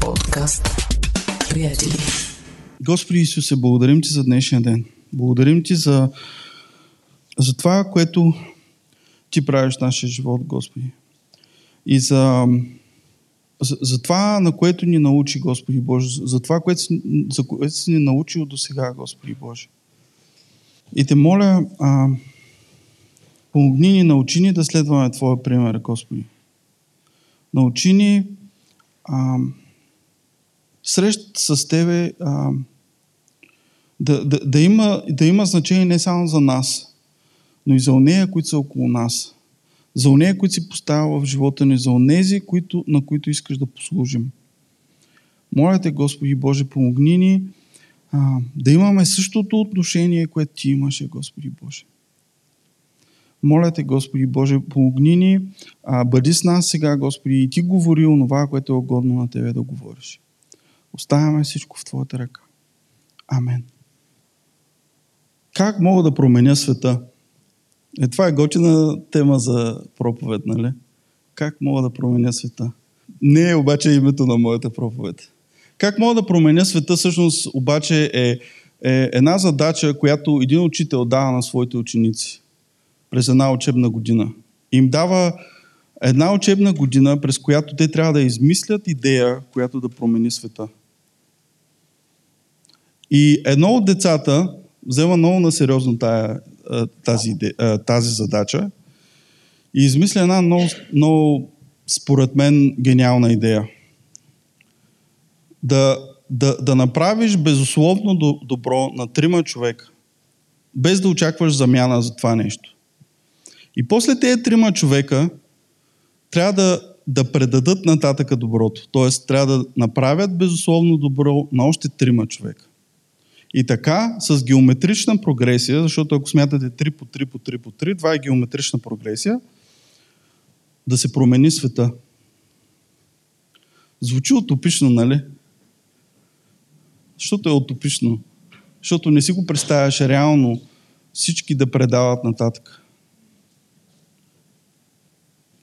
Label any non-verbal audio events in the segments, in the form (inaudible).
Подкаст. Приятели. Господи Исусе, благодарим Ти за днешния ден. Благодарим Ти за, за това, което Ти правиш в нашия живот, Господи. И за, за, за това, на което ни научи, Господи Боже. За това, което си, за което си ни научил до сега, Господи Боже. И те моля, а, помогни ни, научи ни да следваме Твоя пример, Господи. Научи ни а, среща с Тебе а, да, да, да, има, да има значение не само за нас, но и за онея, които са около нас. За онея, които си поставя в живота ни, за онези, които, на които искаш да послужим. Моля те, Господи Боже, помогни ни а, да имаме същото отношение, което Ти имаше, Господи Боже. Моля те, Господи Боже, помогни ни, а, бъди с нас сега, Господи, и Ти говори онова, което е угодно на Тебе да говориш. Оставяме всичко в Твоята ръка. Амен. Как мога да променя света? Е, това е готина тема за проповед, нали? Как мога да променя света? Не е обаче името на моята проповед. Как мога да променя света, всъщност, обаче е, е една задача, която един учител дава на своите ученици през една учебна година. Им дава една учебна година, през която те трябва да измислят идея, която да промени света. И едно от децата взема много на сериозно тази, тази задача и измисля една много, много, според мен, гениална идея. Да, да, да направиш безусловно добро на трима човека, без да очакваш замяна за това нещо. И после тези трима човека трябва да, да предадат нататъка доброто. Тоест, трябва да направят безусловно добро на още трима човека. И така, с геометрична прогресия, защото ако смятате 3 по 3 по 3 по 3, това е геометрична прогресия, да се промени света. Звучи утопично, нали? Защото е утопично. Защото не си го представяш реално всички да предават нататък.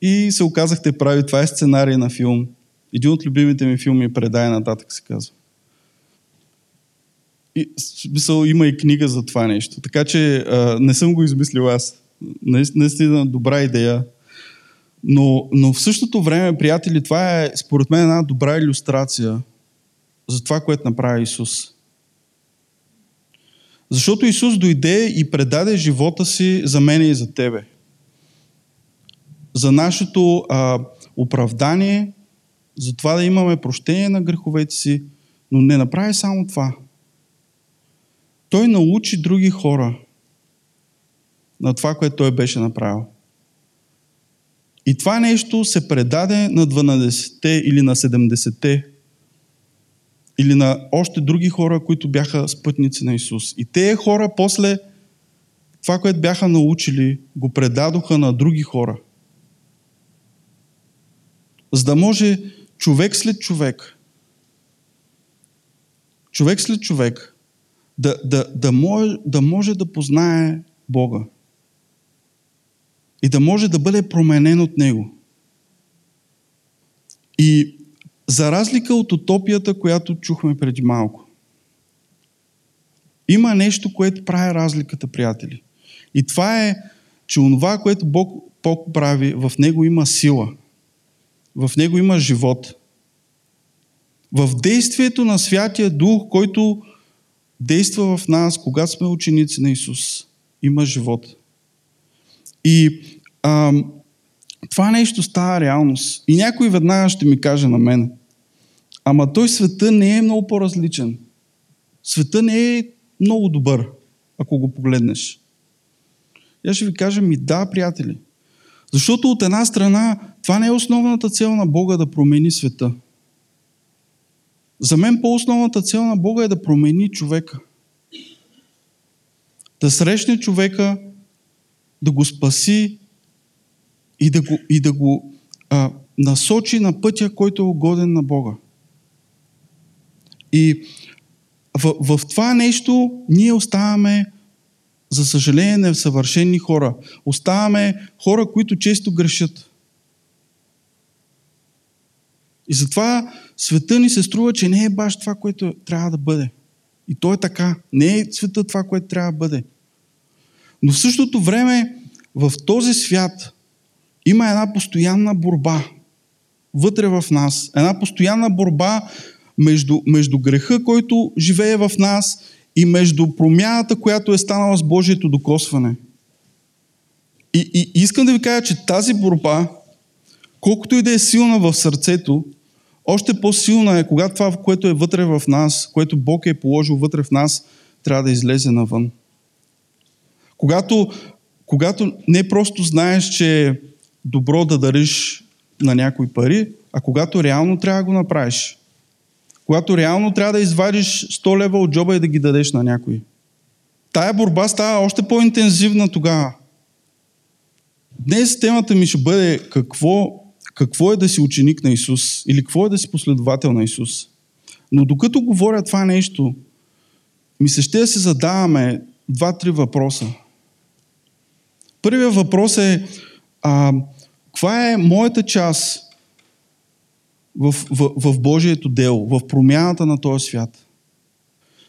И се оказахте прави. Това е сценарий на филм. Един от любимите ми филми Предай нататък се казва. Смисъл, има и книга за това нещо. Така че а, не съм го измислил аз. Наистина добра идея. Но, но в същото време, приятели, това е според мен една добра иллюстрация за това, което направи Исус. Защото Исус дойде и предаде живота си за мен и за тебе за нашето а, оправдание, за това да имаме прощение на греховете си, но не направи само това. Той научи други хора на това, което той беше направил. И това нещо се предаде на 12-те или на 70-те или на още други хора, които бяха спътници на Исус. И те хора после това, което бяха научили, го предадоха на други хора – за да може човек след човек, човек след човек, да, да, да, може, да може да познае Бога и да може да бъде променен от Него. И за разлика от утопията, която чухме преди малко, има нещо, което прави разликата, приятели. И това е, че онова, което Бог, Бог прави, в него има сила – в него има живот. В действието на Святия Дух, който действа в нас, когато сме ученици на Исус, има живот. И а, това нещо става реалност. И някой веднага ще ми каже на мен, ама той света не е много по-различен. Света не е много добър, ако го погледнеш. Я ще ви кажа ми да, приятели. Защото от една страна това не е основната цел на Бога да промени света. За мен по-основната цел на Бога е да промени човека. Да срещне човека, да го спаси и да го, и да го а, насочи на пътя, който е угоден на Бога. И в, в това нещо ние оставаме за съжаление, несъвършени хора. Оставаме хора, които често грешат. И затова света ни се струва, че не е баш това, което трябва да бъде. И то е така. Не е света това, което трябва да бъде. Но в същото време в този свят има една постоянна борба вътре в нас. Една постоянна борба между, между греха, който живее в нас и между промяната, която е станала с Божието докосване. И, и искам да ви кажа, че тази борба, колкото и да е силна в сърцето, още по-силна е, когато това, което е вътре в нас, което Бог е положил вътре в нас, трябва да излезе навън. Когато, когато не просто знаеш, че е добро да дариш на някой пари, а когато реално трябва да го направиш. Когато реално трябва да извадиш 100 лева от джоба и да ги дадеш на някой. Тая борба става още по-интензивна тогава. Днес темата ми ще бъде какво, какво е да си ученик на Исус или какво е да си последовател на Исус. Но докато говоря това нещо, ми се ще да се задаваме два-три въпроса. Първият въпрос е а, каква е моята част в, в, в Божието дело, в промяната на този свят?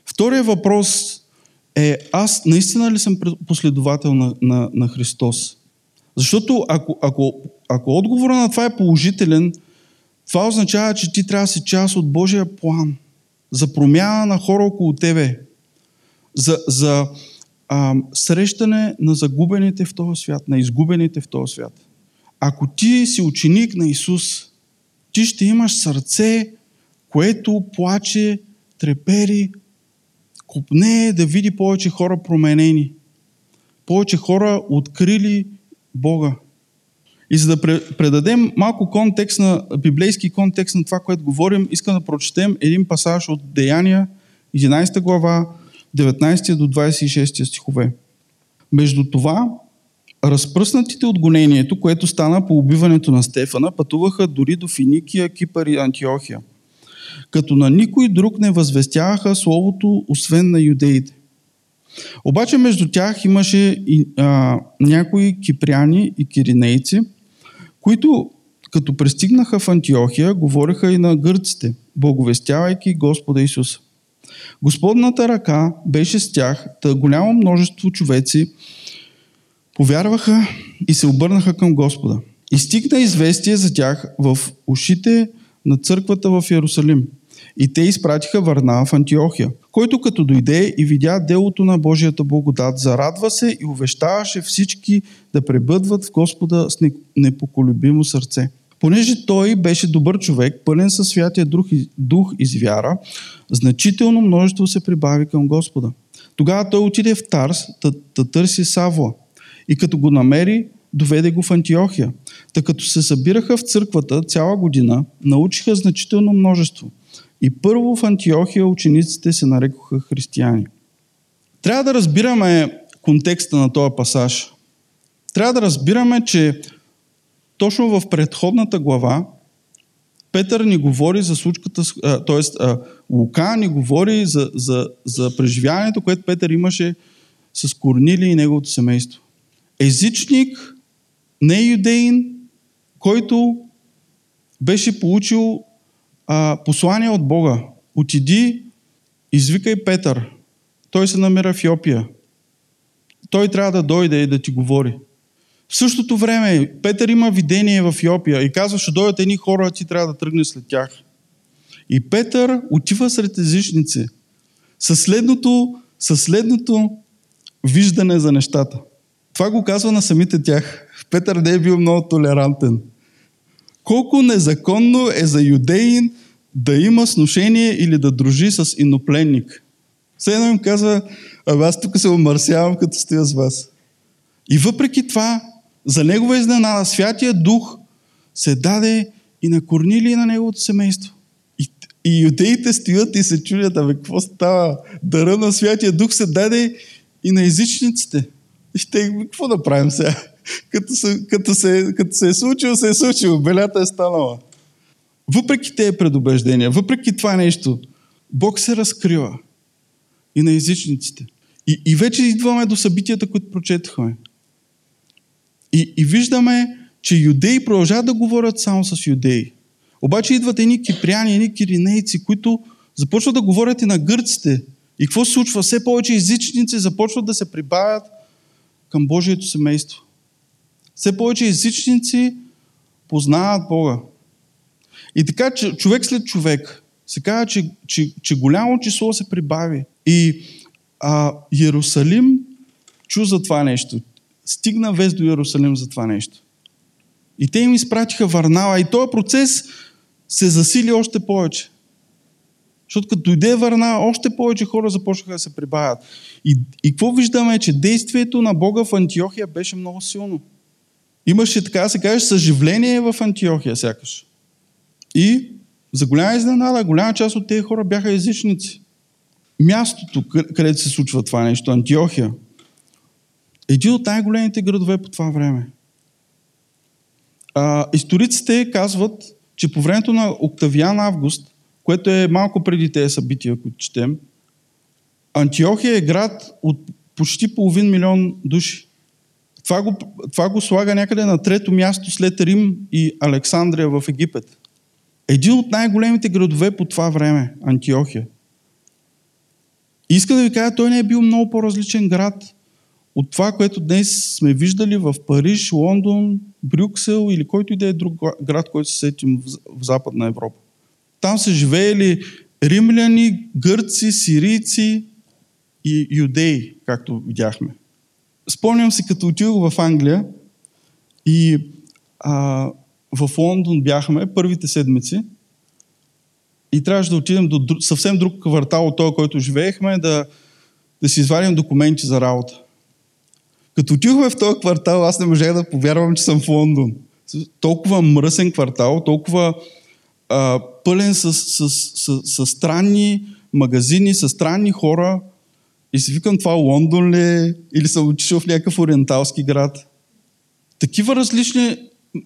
Вторият въпрос е аз наистина ли съм последовател на, на, на Христос? Защото ако, ако, ако отговора на това е положителен, това означава, че ти трябва да си част от Божия план за промяна на хора около тебе, за, за а, срещане на загубените в този свят, на изгубените в този свят. Ако ти си ученик на Исус, ти ще имаш сърце, което плаче, трепери, купне да види повече хора променени. Повече хора открили Бога. И за да предадем малко контекст на, библейски контекст на това, което говорим, искам да прочетем един пасаж от Деяния, 11 глава, 19 до 26 стихове. Между това, разпръснатите от гонението, което стана по убиването на Стефана, пътуваха дори до Финикия, Кипър и Антиохия, като на никой друг не възвестяваха Словото, освен на юдеите. Обаче между тях имаше и, а, някои кипряни и киринейци, които като пристигнаха в Антиохия, говореха и на гърците, благовестявайки Господа Исуса. Господната ръка беше с тях, та голямо множество човеци повярваха и се обърнаха към Господа. И стигна известие за тях в ушите на църквата в Иерусалим. И те изпратиха Варна в Антиохия, който като дойде и видя делото на Божията благодат, зарадва се и увещаваше всички да пребъдват в Господа с непоколебимо сърце. Понеже той беше добър човек, пълен със святия дух, дух и вяра, значително множество се прибави към Господа. Тогава той отиде в Тарс да, да търси Савла и като го намери, доведе го в Антиохия. Та като се събираха в църквата цяла година, научиха значително множество. И първо в Антиохия учениците се нарекоха християни. Трябва да разбираме контекста на този пасаж. Трябва да разбираме, че точно в предходната глава Петър ни говори за случката, т.е. Лука ни говори за, за, за преживяването, което Петър имаше с Корнили и неговото семейство. Езичник, не юдеин, който беше получил а, послание от Бога. Отиди, извикай Петър. Той се намира в Йопия. Той трябва да дойде и да ти говори. В същото време Петър има видение в Йопия и казва, ще дойдат едни хора, ти трябва да тръгнеш след тях. И Петър отива сред езичници със следното, със следното виждане за нещата. Това го казва на самите тях. Петър не е бил много толерантен. Колко незаконно е за юдеин да има сношение или да дружи с инопленник. Все едно им казва, а аз тук се омърсявам, като стоя с вас. И въпреки това, за негова изненада, Святия Дух се даде и на Корнили и на неговото семейство. И, и юдеите стоят и се чудят, абе, какво става? Дъра на Святия Дух се даде и на езичниците. И ще, какво да правим сега? Като се, като, се, като се е случило, се е случило. Белята е станала. Въпреки тези предубеждения, въпреки това нещо, Бог се разкрива и на езичниците. И, и вече идваме до събитията, които прочетахме. И, и виждаме, че юдеи продължават да говорят само с юдеи. Обаче идват едни кипряни, едни киринейци, които започват да говорят и на гърците. И какво се случва? Все повече езичници започват да се прибавят към Божието семейство. Все повече езичници познават Бога. И така, човек след човек се казва, че, че, че голямо число се прибави. И а, Иерусалим чу за това нещо. Стигна вест до Иерусалим за това нещо. И те им изпратиха Варнава. И този процес се засили още повече. Защото като дойде върна, още повече хора започнаха да се прибавят. И, и какво виждаме, че действието на Бога в Антиохия беше много силно. Имаше, така да се каже, съживление в Антиохия, сякаш. И за голяма изненада, голяма част от тези хора бяха езичници. Мястото, където се случва това нещо, Антиохия, един от най-големите градове по това време. А, историците казват, че по времето на Октавиан Август, което е малко преди тези събития, които четем, Антиохия е град от почти половин милион души. Това го, това го слага някъде на трето място след Рим и Александрия в Египет. Един от най-големите градове по това време, Антиохия. И искам да ви кажа, той не е бил много по-различен град от това, което днес сме виждали в Париж, Лондон, Брюксел или който и да е друг град, който се сетим в Западна Европа. Там са живеели римляни, гърци, сирийци и юдеи, както видяхме. Спомням си, като отидох в Англия и а, в Лондон бяхме първите седмици и трябваше да отидем до съвсем друг квартал от този, който живеехме, да, да си извадим документи за работа. Като отидохме в този квартал, аз не можех да повярвам, че съм в Лондон. Толкова мръсен квартал, толкова а, пълен с, с, с, с, с странни магазини, с странни хора. И си викам, това Лондон ли е? Или съм отишъл в някакъв ориенталски град? Такива различни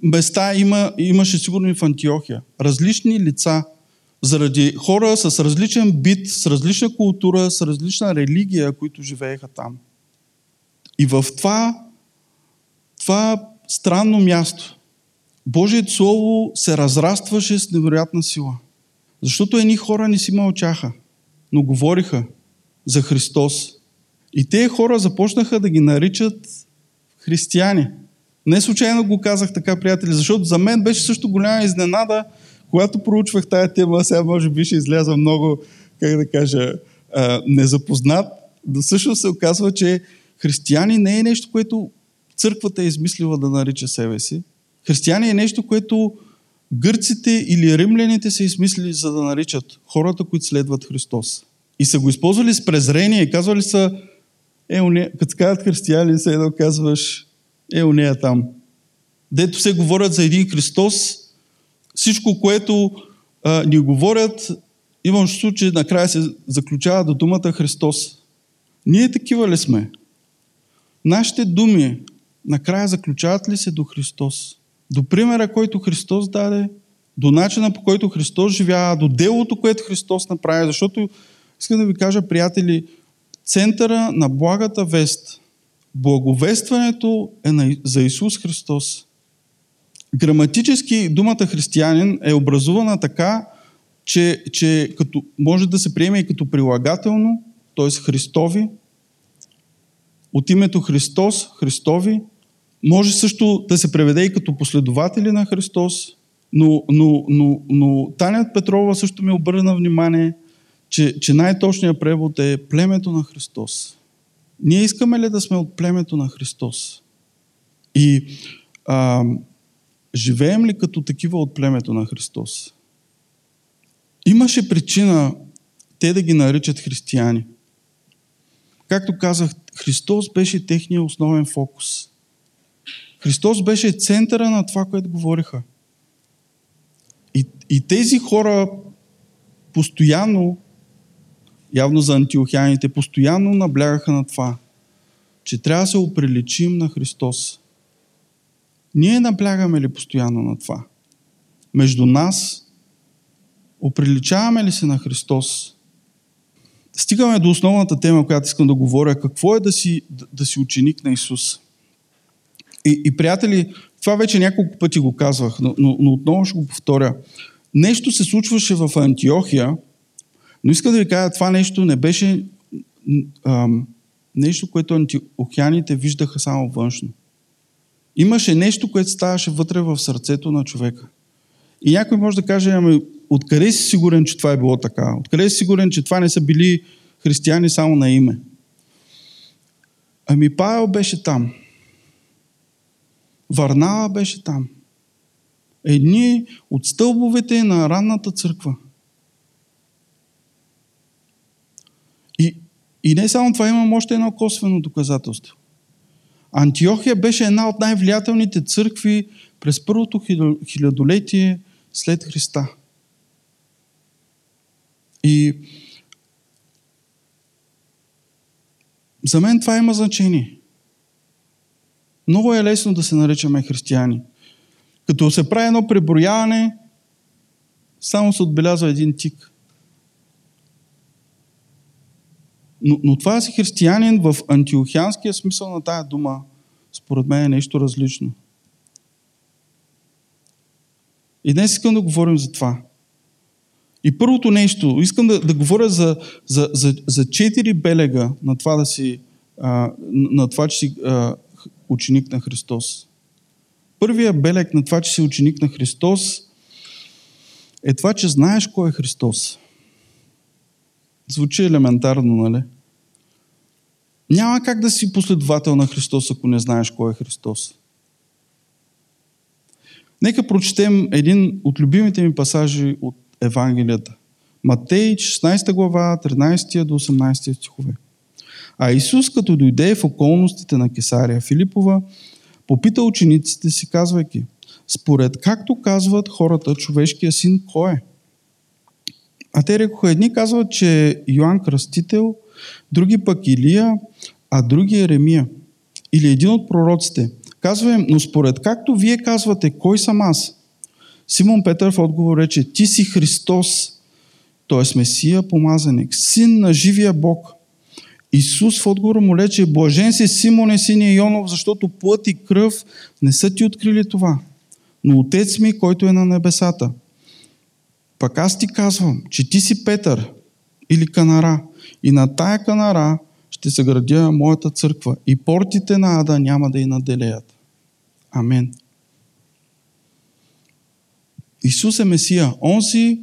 места има, имаше сигурно и в Антиохия. Различни лица. Заради хора с различен бит, с различна култура, с различна религия, които живееха там. И в това, това странно място, Божието Слово се разрастваше с невероятна сила. Защото едни хора не си мълчаха, но говориха за Христос. И те хора започнаха да ги наричат християни. Не случайно го казах така, приятели, защото за мен беше също голяма изненада, когато проучвах тая тема, сега може би ще изляза много, как да кажа, незапознат, но също се оказва, че християни не е нещо, което църквата е измислила да нарича себе си. Християни е нещо, което гърците или римляните са измислили за да наричат хората, които следват Христос. И са го използвали с презрение. Казвали са, е, уне... като казват християни, се едно казваш, е, у нея там. Дето се говорят за един Христос, всичко, което а, ни говорят, имам чувство, че накрая се заключава до думата Христос. Ние такива ли сме? Нашите думи накрая заключават ли се до Христос? До примера, който Христос даде, до начина по който Христос живява, до делото, което Христос направи. Защото, искам да ви кажа, приятели, центъра на благата вест, благовестването е за Исус Христос. Граматически думата християнин е образувана така, че, че като, може да се приеме и като прилагателно, т.е. Христови, от името Христос, Христови, може също да се преведе и като последователи на Христос, но, но, но, но Таня Петрова също ми обърна внимание, че, че най-точният превод е племето на Христос. Ние искаме ли да сме от племето на Христос? И а, живеем ли като такива от племето на Христос? Имаше причина те да ги наричат християни. Както казах, Христос беше техния основен фокус. Христос беше центъра на това, което говориха. И, и тези хора постоянно, явно за антиохяните, постоянно наблягаха на това, че трябва да се оприличим на Христос. Ние наблягаме ли постоянно на това? Между нас, оприличаваме ли се на Христос? стигаме до основната тема, която искам да говоря. Какво е да си, да, да си ученик на Исус? И, и приятели, това вече няколко пъти го казвах, но, но, но отново ще го повторя. нещо се случваше в Антиохия, но искам да ви кажа, това нещо не беше ам, нещо, което антиохяните виждаха само външно. Имаше нещо, което ставаше вътре в сърцето на човека. И някой може да каже, ами откъде си сигурен, че това е било така? Откъде си сигурен, че това не са били християни само на име? Ами Павел беше там. Варнава беше там. Едни от стълбовете на ранната църква. И, не само това, имам още едно косвено доказателство. Антиохия беше една от най-влиятелните църкви през първото хилядолетие след Христа. И за мен това има значение. Много е лесно да се наричаме християни. Като се прави едно преброяване, само се отбелязва един тик. Но, но това си християнин в антиохианския смисъл на тая дума, според мен е нещо различно. И днес искам да говорим за това. И първото нещо, искам да, да говоря за, за, за, за четири белега на това, да си, а, на това, че си а, ученик на Христос. Първия белег на това, че си ученик на Христос, е това, че знаеш кой е Христос. Звучи елементарно, нали? Няма как да си последовател на Христос, ако не знаеш кой е Христос. Нека прочетем един от любимите ми пасажи от Евангелията. Матей, 16 глава, 13 до 18 стихове. А Исус, като дойде в околностите на Кесария Филипова, попита учениците си, казвайки, според както казват хората, човешкия син кой е? А те рекоха, едни казват, че Йоанн Кръстител, други пък Илия, а други Еремия. Или един от пророците. Казва им, но според както вие казвате, кой съм аз? Симон Петър в отговор рече, ти си Христос, т.е. Месия, помазаник, син на живия Бог. Исус в отговор му рече, блажен си Симоне, синия Йонов, защото плът и кръв не са ти открили това, но Отец ми, който е на небесата. Пък аз ти казвам, че ти си Петър или Канара и на тая Канара ще се градя моята църква и портите на Ада няма да и наделеят. Амен. Исус е Месия, онзи,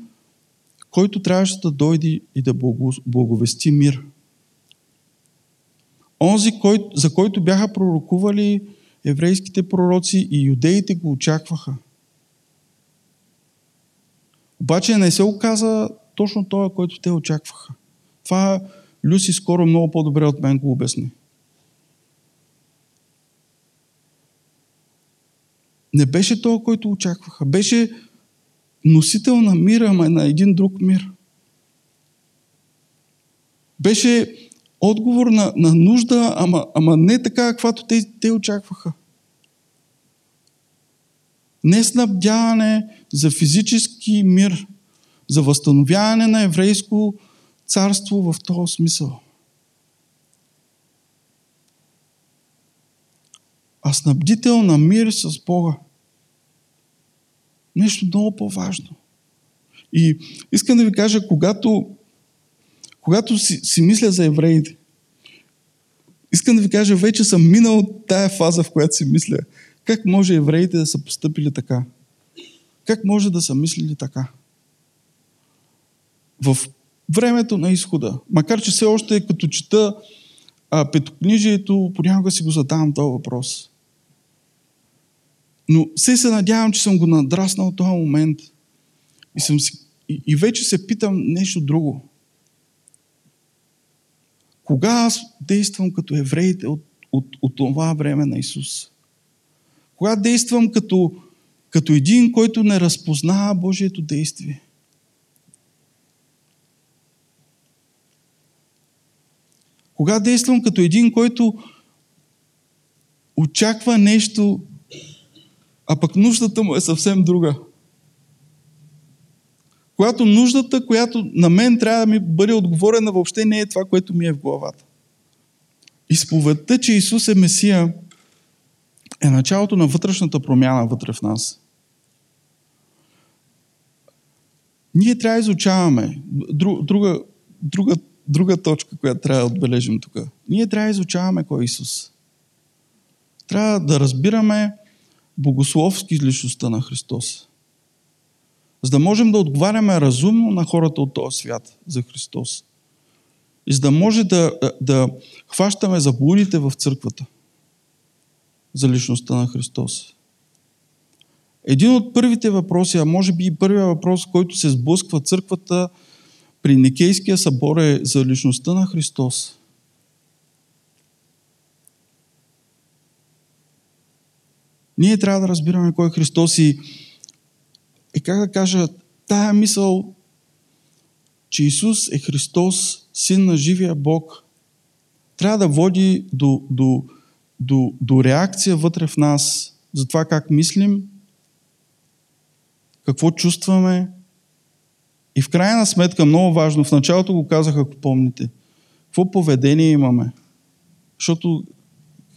който трябваше да дойде и да благовести мир. Онзи, за който бяха пророкували еврейските пророци и юдеите го очакваха. Обаче не се оказа точно това, който те очакваха. Това Люси скоро много по-добре от мен го обясни. Не беше това, който очакваха. Беше носител на мира, ама на един друг мир. Беше отговор на, на нужда, ама, ама не така, каквато те, те очакваха. Не снабдяване за физически мир, за възстановяване на еврейско царство в този смисъл. А снабдител на мир с Бога. Нещо много по-важно. И искам да ви кажа, когато, когато си, си мисля за евреите, искам да ви кажа, вече съм минал тая фаза, в която си мисля. Как може евреите да са поступили така? Как може да са мислили така? В времето на изхода, макар че все още като чета а, петокнижието, понякога си го задавам този въпрос. Но все се надявам, че съм го надраснал този момент и, съм си, и, и вече се питам нещо друго. Кога аз действам като евреите от, от, от това време на Исус? Кога действам като, като един, който не разпознава Божието действие? Кога действам като един, който очаква нещо, а пък нуждата му е съвсем друга. Когато нуждата, която на мен трябва да ми бъде отговорена, въобще не е това, което ми е в главата. Изповедта, че Исус е Месия, е началото на вътрешната промяна вътре в нас. Ние трябва да изучаваме. Друг, друга, друга, друга точка, която трябва да отбележим тук. Ние трябва да изучаваме кой е Исус. Трябва да разбираме богословски личността на Христос. За да можем да отговаряме разумно на хората от този свят за Христос. И за да може да, да хващаме заблудите в църквата за личността на Христос. Един от първите въпроси, а може би и първият въпрос, който се сблъсква църквата при Никейския събор е за личността на Христос. Ние трябва да разбираме кой е Христос и, и как да кажа, тая мисъл, че Исус е Христос, Син на живия Бог, трябва да води до, до, до, до реакция вътре в нас за това как мислим, какво чувстваме. И в крайна сметка, много важно, в началото го казах, ако помните, какво поведение имаме. Защото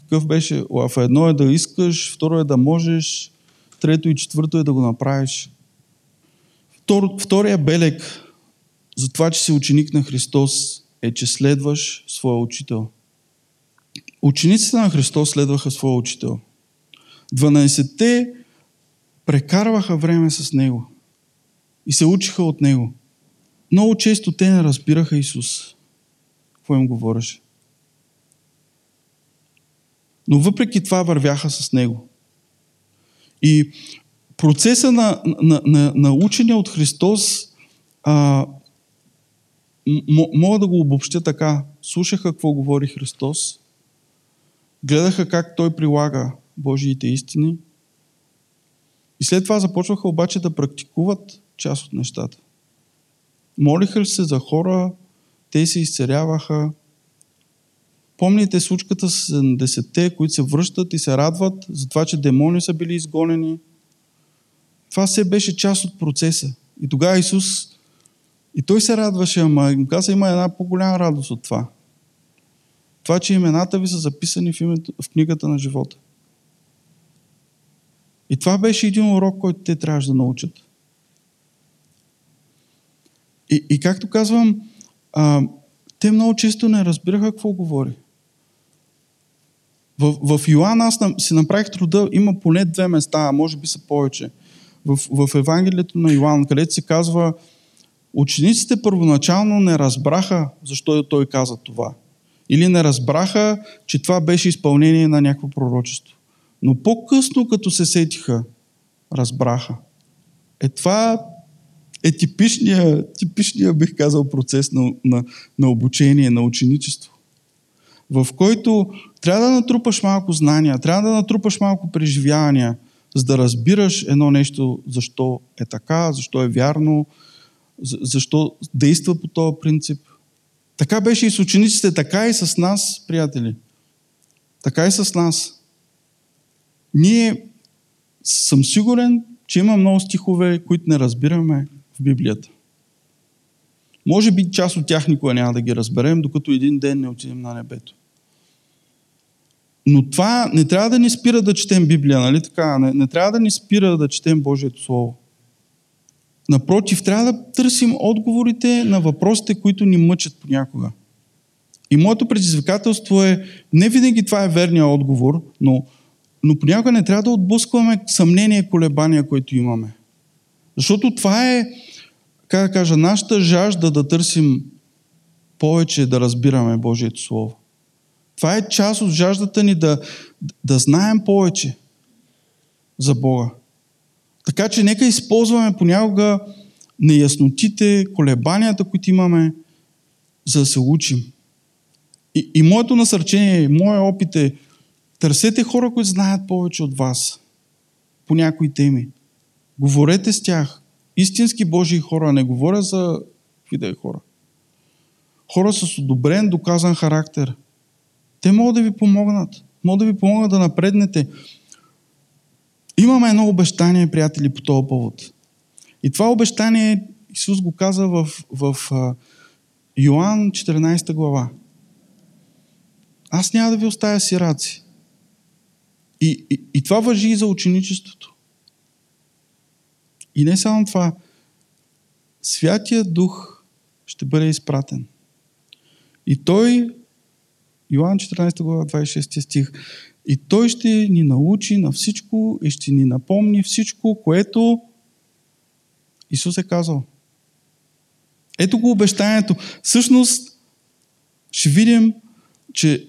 какъв беше лаф? Едно е да искаш, второ е да можеш, трето и четвърто е да го направиш. Втор, втория белег за това, че си ученик на Христос е, че следваш своя учител. Учениците на Христос следваха своя учител. 12-те прекарваха време с Него и се учиха от Него. Много често те не разбираха Исус. Какво им говореше? Но въпреки това вървяха с Него. И процеса на, на, на, на учене от Христос а, мога да го обобщя така. Слушаха какво говори Христос, гледаха как Той прилага Божиите истини и след това започваха обаче да практикуват част от нещата. Молиха се за хора, те се изцеряваха. Помните случката с 70-те, които се връщат и се радват за това, че демони са били изгонени. Това все беше част от процеса. И тогава Исус и той се радваше, ама им каза, има една по-голяма радост от това. Това, че имената ви са записани в, името, в книгата на живота. И това беше един урок, който те трябваше да научат. И, и както казвам, а, те много често не разбираха какво говори. В, в Йоан аз си направих труда, има поне две места, а може би са повече. В, в Евангелието на Йоан, където се казва, учениците първоначално не разбраха защо той каза това. Или не разбраха, че това беше изпълнение на някакво пророчество. Но по-късно, като се сетиха, разбраха. Е това е типичния, типичния, бих казал, процес на, на, на обучение, на ученичество. В който трябва да натрупаш малко знания, трябва да натрупаш малко преживявания, за да разбираш едно нещо, защо е така, защо е вярно, защо действа по този принцип. Така беше и с учениците, така и с нас, приятели. Така и с нас. Ние съм сигурен, че има много стихове, които не разбираме в Библията. Може би част от тях никога няма да ги разберем, докато един ден не отидем на небето. Но това не трябва да ни спира да четем Библия, нали така? Не, не трябва да ни спира да четем Божието Слово. Напротив, трябва да търсим отговорите на въпросите, които ни мъчат понякога. И моето предизвикателство е, не винаги това е верният отговор, но но понякога не трябва да отблъскваме съмнение, колебания, които имаме. Защото това е, как да кажа, нашата жажда да търсим повече, да разбираме Божието Слово. Това е част от жаждата ни да, да знаем повече за Бога. Така че нека използваме понякога неяснотите, колебанията, които имаме, за да се учим. И, и моето насърчение, моят опит е Търсете хора, които знаят повече от вас по някои теми. Говорете с тях. Истински Божии хора. Не говоря за какви да е хора. Хора с одобрен, доказан характер. Те могат да ви помогнат. Могат да ви помогнат да напреднете. Имаме едно обещание, приятели, по този повод. И това обещание Исус го каза в, в Йоанн 14 глава. Аз няма да ви оставя сираци. И, и, и това въжи и за ученичеството. И не само това. Святия Дух ще бъде изпратен. И той, Йоан 14 глава, 26 стих, и той ще ни научи на всичко и ще ни напомни всичко, което Исус е казал. Ето го обещанието. Всъщност, ще видим, че,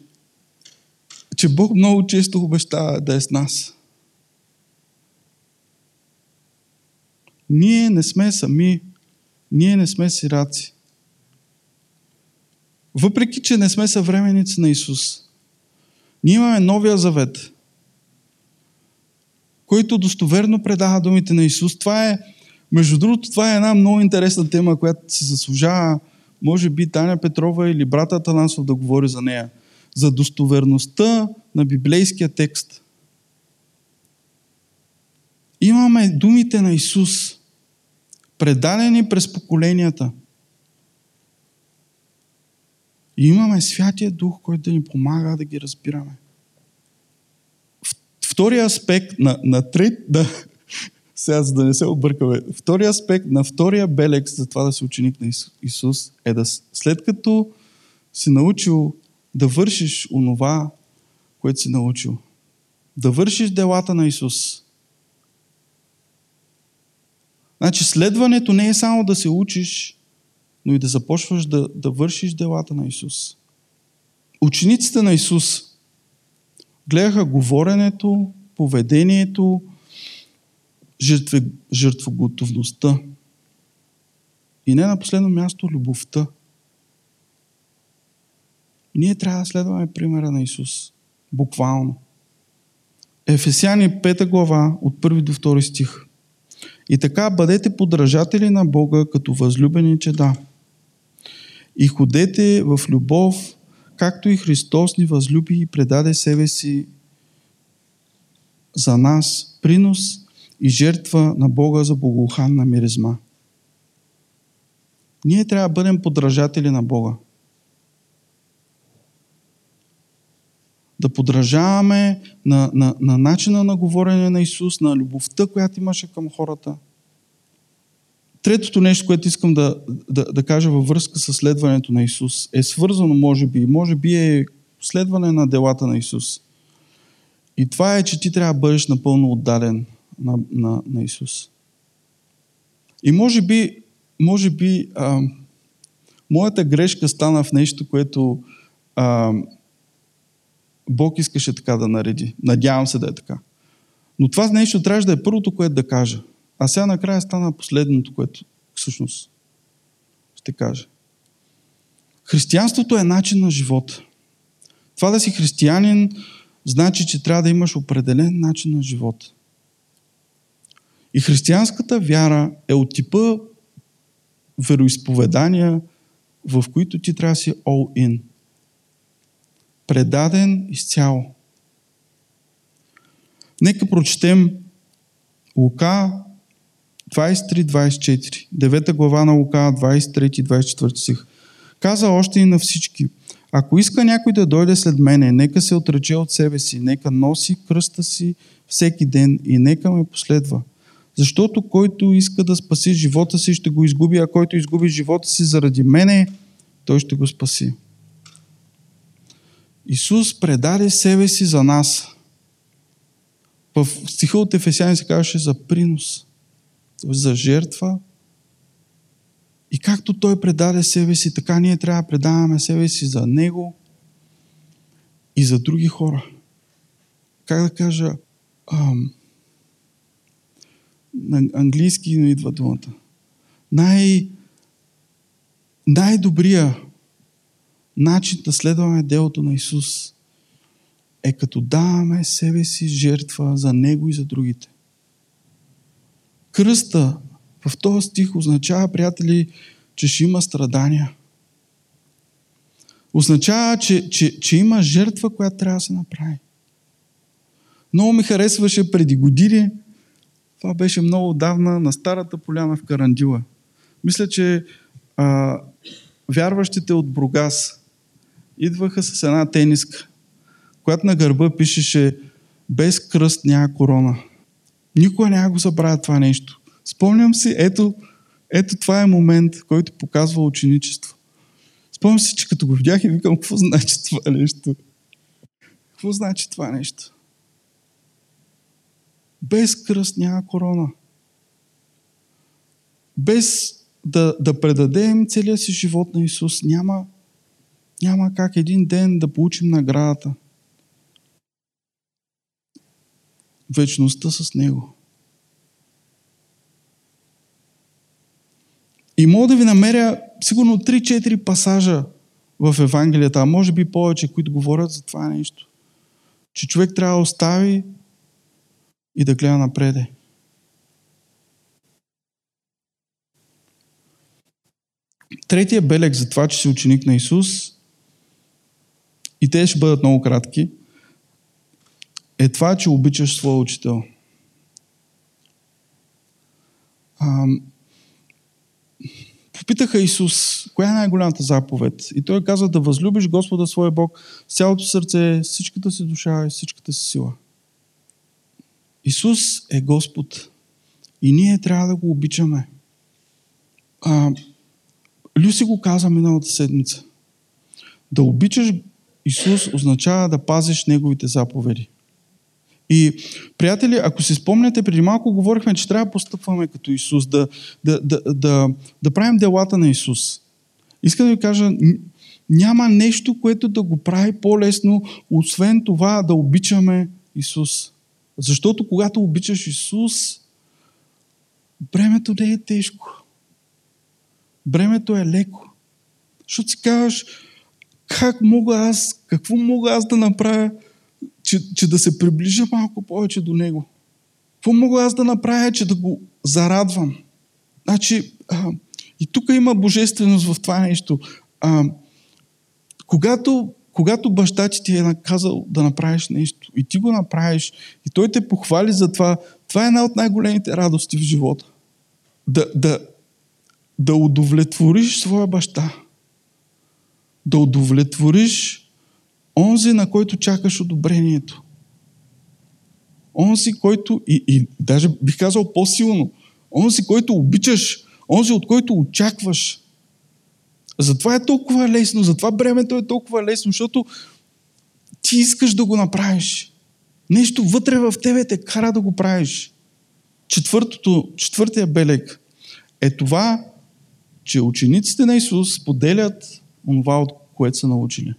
че Бог много често обещава да е с нас. Ние не сме сами. Ние не сме сираци. Въпреки, че не сме съвременници на Исус, ние имаме новия завет, който достоверно предава думите на Исус. Това е, между другото, това е една много интересна тема, която се заслужава, може би, Таня Петрова или брата Танасов да говори за нея. За достоверността на библейския текст. Имаме думите на Исус, предадени през поколенията. И имаме Святия Дух, който да ни помага да ги разбираме. Втория аспект на, на трет, да, (laughs) сега за да не се объркаме, втория аспект на втория белек за това да си ученик на Исус е да след като си научил да вършиш онова, което си научил, да вършиш делата на Исус. Значи следването не е само да се учиш, но и да започваш да, да вършиш делата на Исус. Учениците на Исус гледаха говоренето, поведението, жертвоготовността. И не на последно място любовта. Ние трябва да следваме примера на Исус. Буквално. Ефесяни 5 глава от 1 до 2 стих. И така бъдете подражатели на Бога като възлюбени чеда и ходете в любов, както и Христос ни възлюби и предаде себе си за нас, принос и жертва на Бога за богоханна миризма. Ние трябва да бъдем подражатели на Бога. Да подражаваме на, на, на начина на говорене на Исус, на любовта, която имаше към хората – Третото нещо, което искам да, да, да кажа във връзка с следването на Исус, е свързано, може би, може би е следване на делата на Исус. И това е, че ти трябва да бъдеш напълно отдаден на, на, на Исус. И може би, може би а, моята грешка стана в нещо, което а, Бог искаше така да нареди. Надявам се да е така. Но това нещо трябваше да е първото, което да кажа. А сега накрая стана последното, което всъщност ще кажа. Християнството е начин на живота. Това да си християнин значи, че трябва да имаш определен начин на живота. И християнската вяра е от типа вероисповедания, в които ти трябва да си all in. Предаден изцяло. Нека прочетем Лука 23-24. Девета глава на Лука, 23-24 стих. Каза още и на всички. Ако иска някой да дойде след мене, нека се отрече от себе си, нека носи кръста си всеки ден и нека ме последва. Защото който иска да спаси живота си, ще го изгуби, а който изгуби живота си заради мене, той ще го спаси. Исус предаде себе си за нас. В стиха от Ефесяни се казваше за принос за жертва. И както Той предаде себе си, така ние трябва да предаваме себе си за Него и за други хора. Как да кажа, ам, на английски не идва думата. Най, най-добрия начин да следваме делото на Исус е като даваме себе си жертва за Него и за другите. Кръста в този стих означава, приятели, че ще има страдания. Означава, че, че, че има жертва, която трябва да се направи. Много ми харесваше преди години. Това беше много давна на старата поляна в Карандила. Мисля, че а, вярващите от Бругас идваха с една тениска, която на гърба пишеше без кръст няма корона. Никога няма го забравя това нещо. Спомням си, ето, Ето това е момент, който показва ученичество. Спомням си, че като го видях и викам, какво значи това нещо? Какво значи това нещо? Без кръст няма корона. Без да, да предадем целия си живот на Исус, няма, няма как един ден да получим наградата. Вечността с Него. И мога да ви намеря сигурно 3-4 пасажа в Евангелията, а може би повече, които говорят за това нещо. Че човек трябва да остави и да гледа напреде. Третия белег за това, че си ученик на Исус, и те ще бъдат много кратки, е това, че обичаш своя учител. Попитаха Исус, коя е най-голямата заповед? И той каза да възлюбиш Господа своя Бог с цялото сърце, всичката си душа и всичката си сила. Исус е Господ и ние трябва да го обичаме. А, Люси го каза миналата седмица. Да обичаш Исус означава да пазиш Неговите заповеди. И, приятели, ако си спомняте, преди малко говорихме, че трябва да постъпваме като Исус, да, да, да, да, да правим делата на Исус. Искам да ви кажа, няма нещо, което да го прави по-лесно, освен това да обичаме Исус. Защото когато обичаш Исус, бремето не е тежко. Бремето е леко. Защото си казваш, как мога аз, какво мога аз да направя, че, че да се приближа малко повече до Него? Какво мога аз да направя, че да го зарадвам? Значи, а, и тук има божественост в това нещо. А, когато, когато баща ти ти е наказал да направиш нещо и ти го направиш и той те похвали за това, това е една от най-големите радости в живота. Да, да, да удовлетвориш своя баща. Да удовлетвориш онзи, на който чакаш одобрението. Онзи, който, и, и даже бих казал по-силно, онзи, който обичаш, онзи, от който очакваш. Затова е толкова лесно, затова бремето е толкова лесно, защото ти искаш да го направиш. Нещо вътре в тебе те кара да го правиш. Четвъртото, четвъртия белег е това, че учениците на Исус поделят това, от което са научили.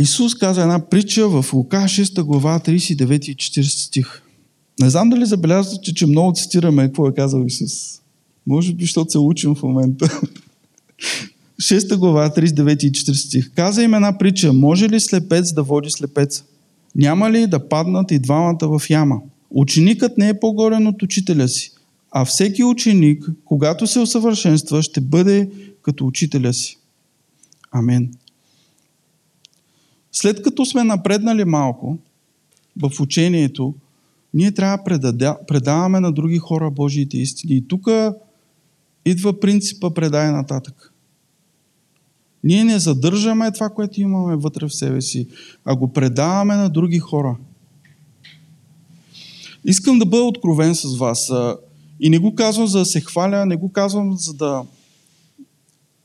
Исус каза една притча в Лука 6 глава 39 и 40 стих. Не знам дали забелязвате, че много цитираме какво е казал Исус. Може би, защото се учим в момента. (laughs) 6 глава 39 и 40 стих. Каза им една притча. Може ли слепец да води слепец? Няма ли да паднат и двамата в яма? Ученикът не е по-горен от учителя си, а всеки ученик, когато се усъвършенства, ще бъде като учителя си. Амен. След като сме напреднали малко в учението, ние трябва да предаваме на други хора Божиите истини. И тук идва принципа предай нататък. Ние не задържаме това, което имаме вътре в себе си, а го предаваме на други хора. Искам да бъда откровен с вас. И не го казвам за да се хваля, не го казвам за да,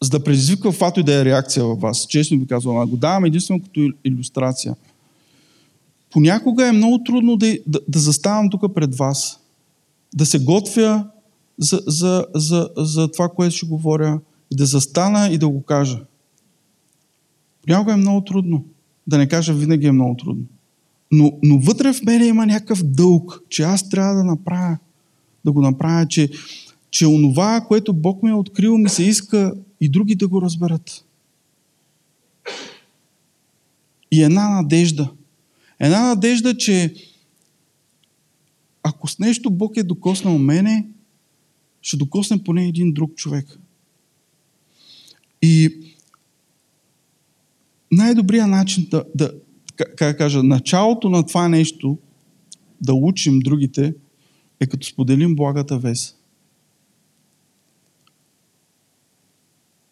за да предизвиква фато и да е реакция във вас. Честно ви казвам, а го давам единствено като иллюстрация. Понякога е много трудно да, да, да заставам тук пред вас, да се готвя за, за, за, за това, което ще говоря, и да застана и да го кажа. Понякога е много трудно. Да не кажа, винаги е много трудно. Но, но вътре в мене има някакъв дълг, че аз трябва да направя да го направя, че, че онова, което Бог ми е открил, ми се иска и други да го разберат. И една надежда. Една надежда, че ако с нещо Бог е докоснал мене, ще докосне поне един друг човек. И най-добрият начин да, да как кажа, началото на това нещо, да учим другите, е като споделим благата вест.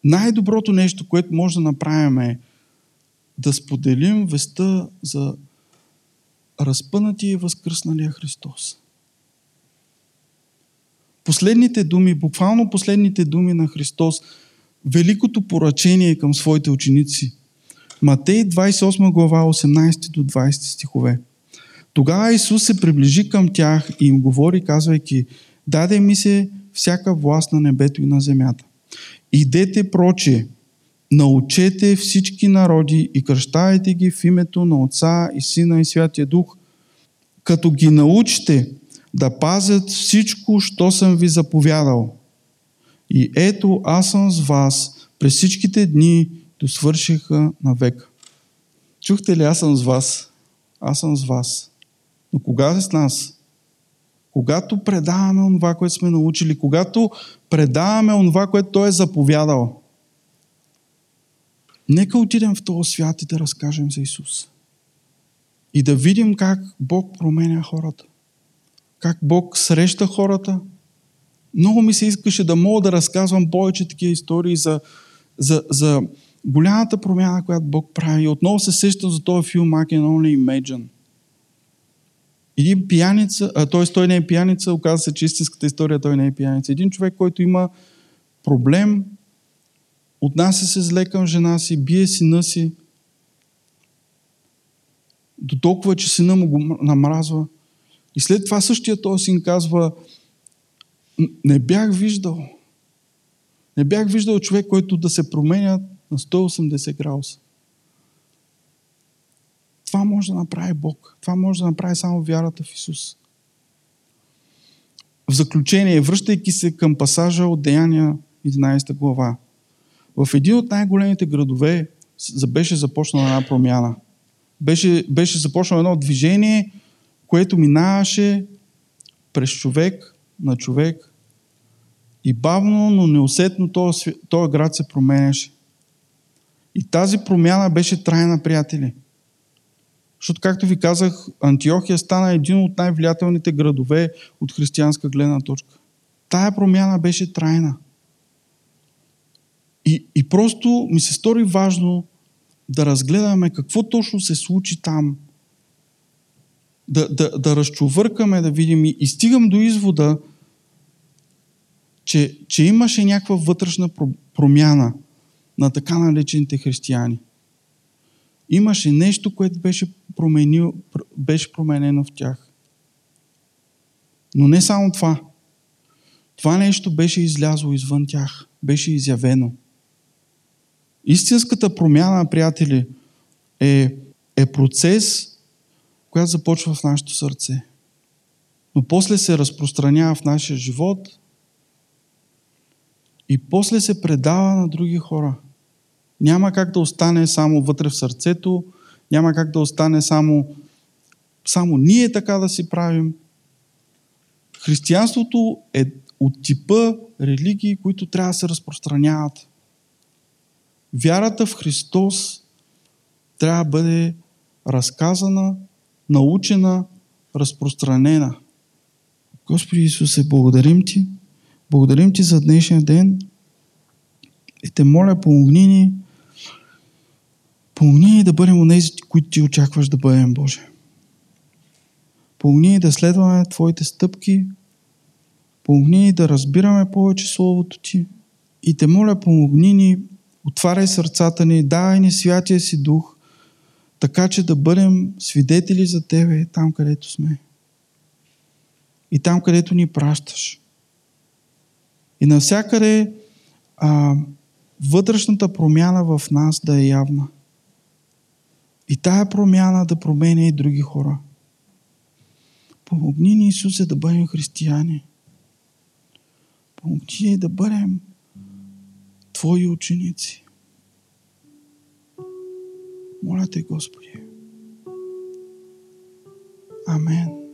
Най-доброто нещо, което може да направим е да споделим веста за разпънатия и възкръсналия Христос. последните думи, буквално последните думи на Христос, великото поръчение към своите ученици. Матей 28 глава 18 до 20 стихове. Тогава Исус се приближи към тях и им говори, казвайки, даде ми се всяка власт на небето и на земята. Идете проче, научете всички народи и кръщавайте ги в името на Отца и Сина и Святия Дух, като ги научите да пазят всичко, що съм ви заповядал. И ето, аз съм с вас през всичките дни до свършиха на века. Чухте ли, аз съм с вас? Аз съм с вас. Но кога е с нас? Когато предаваме това, което сме научили, когато предаваме това, което Той е заповядал, нека отидем в този свят и да разкажем за Исус. И да видим как Бог променя хората. Как Бог среща хората. Много ми се искаше да мога да разказвам повече такива истории за, за, за голямата промяна, която Бог прави. И отново се сещам за този филм I Can Only Imagine. Един пияница, т.е. той не е пияница, оказва се, че истинската история той не е пияница. Един човек, който има проблем, отнася се зле към жена си, бие сина си, до толкова, че сина му го намразва. И след това същия този син казва, не бях виждал. Не бях виждал човек, който да се променя на 180 градуса. Това може да направи Бог. Това може да направи само вярата в Исус. В заключение, връщайки се към пасажа от Деяния 11 глава, в един от най-големите градове беше започнала една промяна. Беше, беше започнало едно движение, което минаваше през човек на човек и бавно, но неусетно този, град се променяше. И тази промяна беше трайна, приятели – защото, както ви казах, Антиохия стана един от най-влиятелните градове от християнска гледна точка. Тая промяна беше трайна. И, и просто ми се стори важно да разгледаме какво точно се случи там. Да, да, да разчувъркаме, да видим. И, и стигам до извода, че, че имаше някаква вътрешна промяна на така наречените християни имаше нещо, което беше, променил, беше променено в тях. Но не само това. Това нещо беше излязло извън тях. Беше изявено. Истинската промяна, приятели, е, е процес, която започва в нашето сърце. Но после се разпространява в нашия живот и после се предава на други хора – няма как да остане само вътре в сърцето, няма как да остане само, само ние така да си правим. Християнството е от типа религии, които трябва да се разпространяват. Вярата в Христос трябва да бъде разказана, научена, разпространена. Господи Исусе, благодарим Ти. Благодарим Ти за днешния ден. И те моля, помогни ни Помогни ни да бъдем онези, които ти очакваш да бъдем, Боже. Помогни ни да следваме Твоите стъпки. Помогни ни да разбираме повече Словото Ти. И те моля, помогни ни, отваряй сърцата ни, давай ни святия си дух, така че да бъдем свидетели за Тебе там, където сме. И там, където ни пращаш. И навсякъде а, вътрешната промяна в нас да е явна. И тая промяна да променя и други хора. Помогни ни, Исусе, да бъдем християни. Помогни ни да бъдем Твои ученици. Моля те, Господи. Амен.